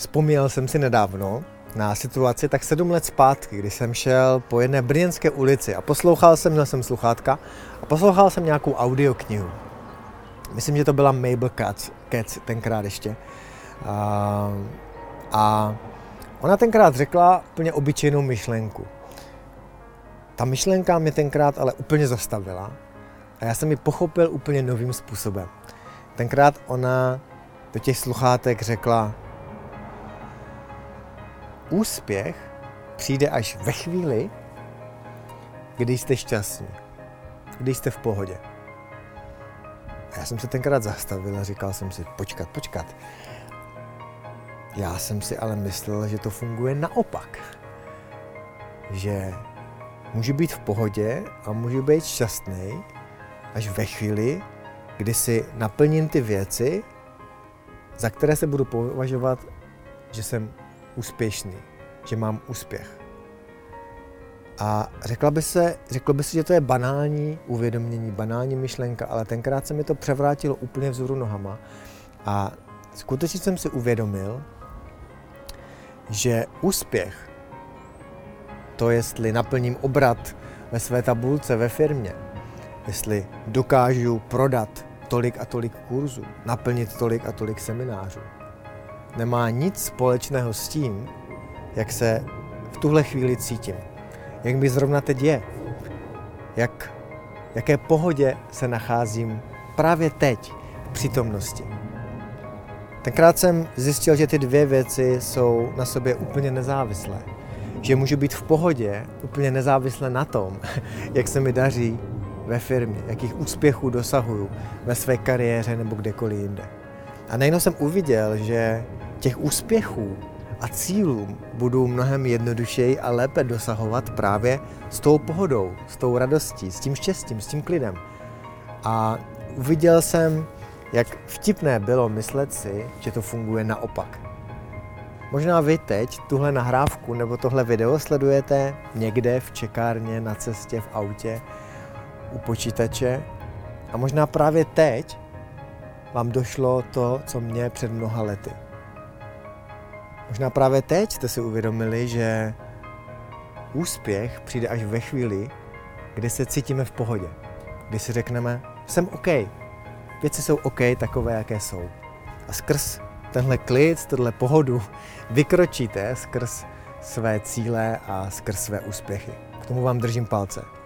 Vzpomněl jsem si nedávno na situaci tak sedm let zpátky, kdy jsem šel po jedné brněnské ulici a poslouchal jsem, měl jsem sluchátka a poslouchal jsem nějakou audioknihu. Myslím, že to byla Mabel Katz, Katz tenkrát ještě. A, a ona tenkrát řekla úplně obyčejnou myšlenku. Ta myšlenka mě tenkrát ale úplně zastavila a já jsem ji pochopil úplně novým způsobem. Tenkrát ona do těch sluchátek řekla, úspěch přijde až ve chvíli, kdy jste šťastní, když jste v pohodě. A já jsem se tenkrát zastavil a říkal jsem si, počkat, počkat. Já jsem si ale myslel, že to funguje naopak. Že můžu být v pohodě a můžu být šťastný až ve chvíli, kdy si naplním ty věci, za které se budu považovat, že jsem úspěšný, že mám úspěch. A řekla by se, řeklo by se, že to je banální uvědomění, banální myšlenka, ale tenkrát se mi to převrátilo úplně vzoru nohama a skutečně jsem si uvědomil, že úspěch, to jestli naplním obrat ve své tabulce ve firmě, jestli dokážu prodat tolik a tolik kurzů, naplnit tolik a tolik seminářů, nemá nic společného s tím, jak se v tuhle chvíli cítím. Jak mi zrovna teď je. Jak, jaké pohodě se nacházím právě teď v přítomnosti. Tenkrát jsem zjistil, že ty dvě věci jsou na sobě úplně nezávislé. Že můžu být v pohodě úplně nezávisle na tom, jak se mi daří ve firmě, jakých úspěchů dosahuju ve své kariéře nebo kdekoliv jinde. A nejenom jsem uviděl, že těch úspěchů a cílů budu mnohem jednodušeji a lépe dosahovat právě s tou pohodou, s tou radostí, s tím štěstím, s tím klidem. A uviděl jsem, jak vtipné bylo myslet si, že to funguje naopak. Možná vy teď tuhle nahrávku nebo tohle video sledujete někde v čekárně, na cestě, v autě, u počítače a možná právě teď vám došlo to, co mě před mnoha lety. Možná právě teď jste si uvědomili, že úspěch přijde až ve chvíli, kdy se cítíme v pohodě. Kdy si řekneme, jsem OK. Věci jsou OK takové, jaké jsou. A skrz tenhle klid, tenhle pohodu vykročíte skrz své cíle a skrz své úspěchy. K tomu vám držím palce.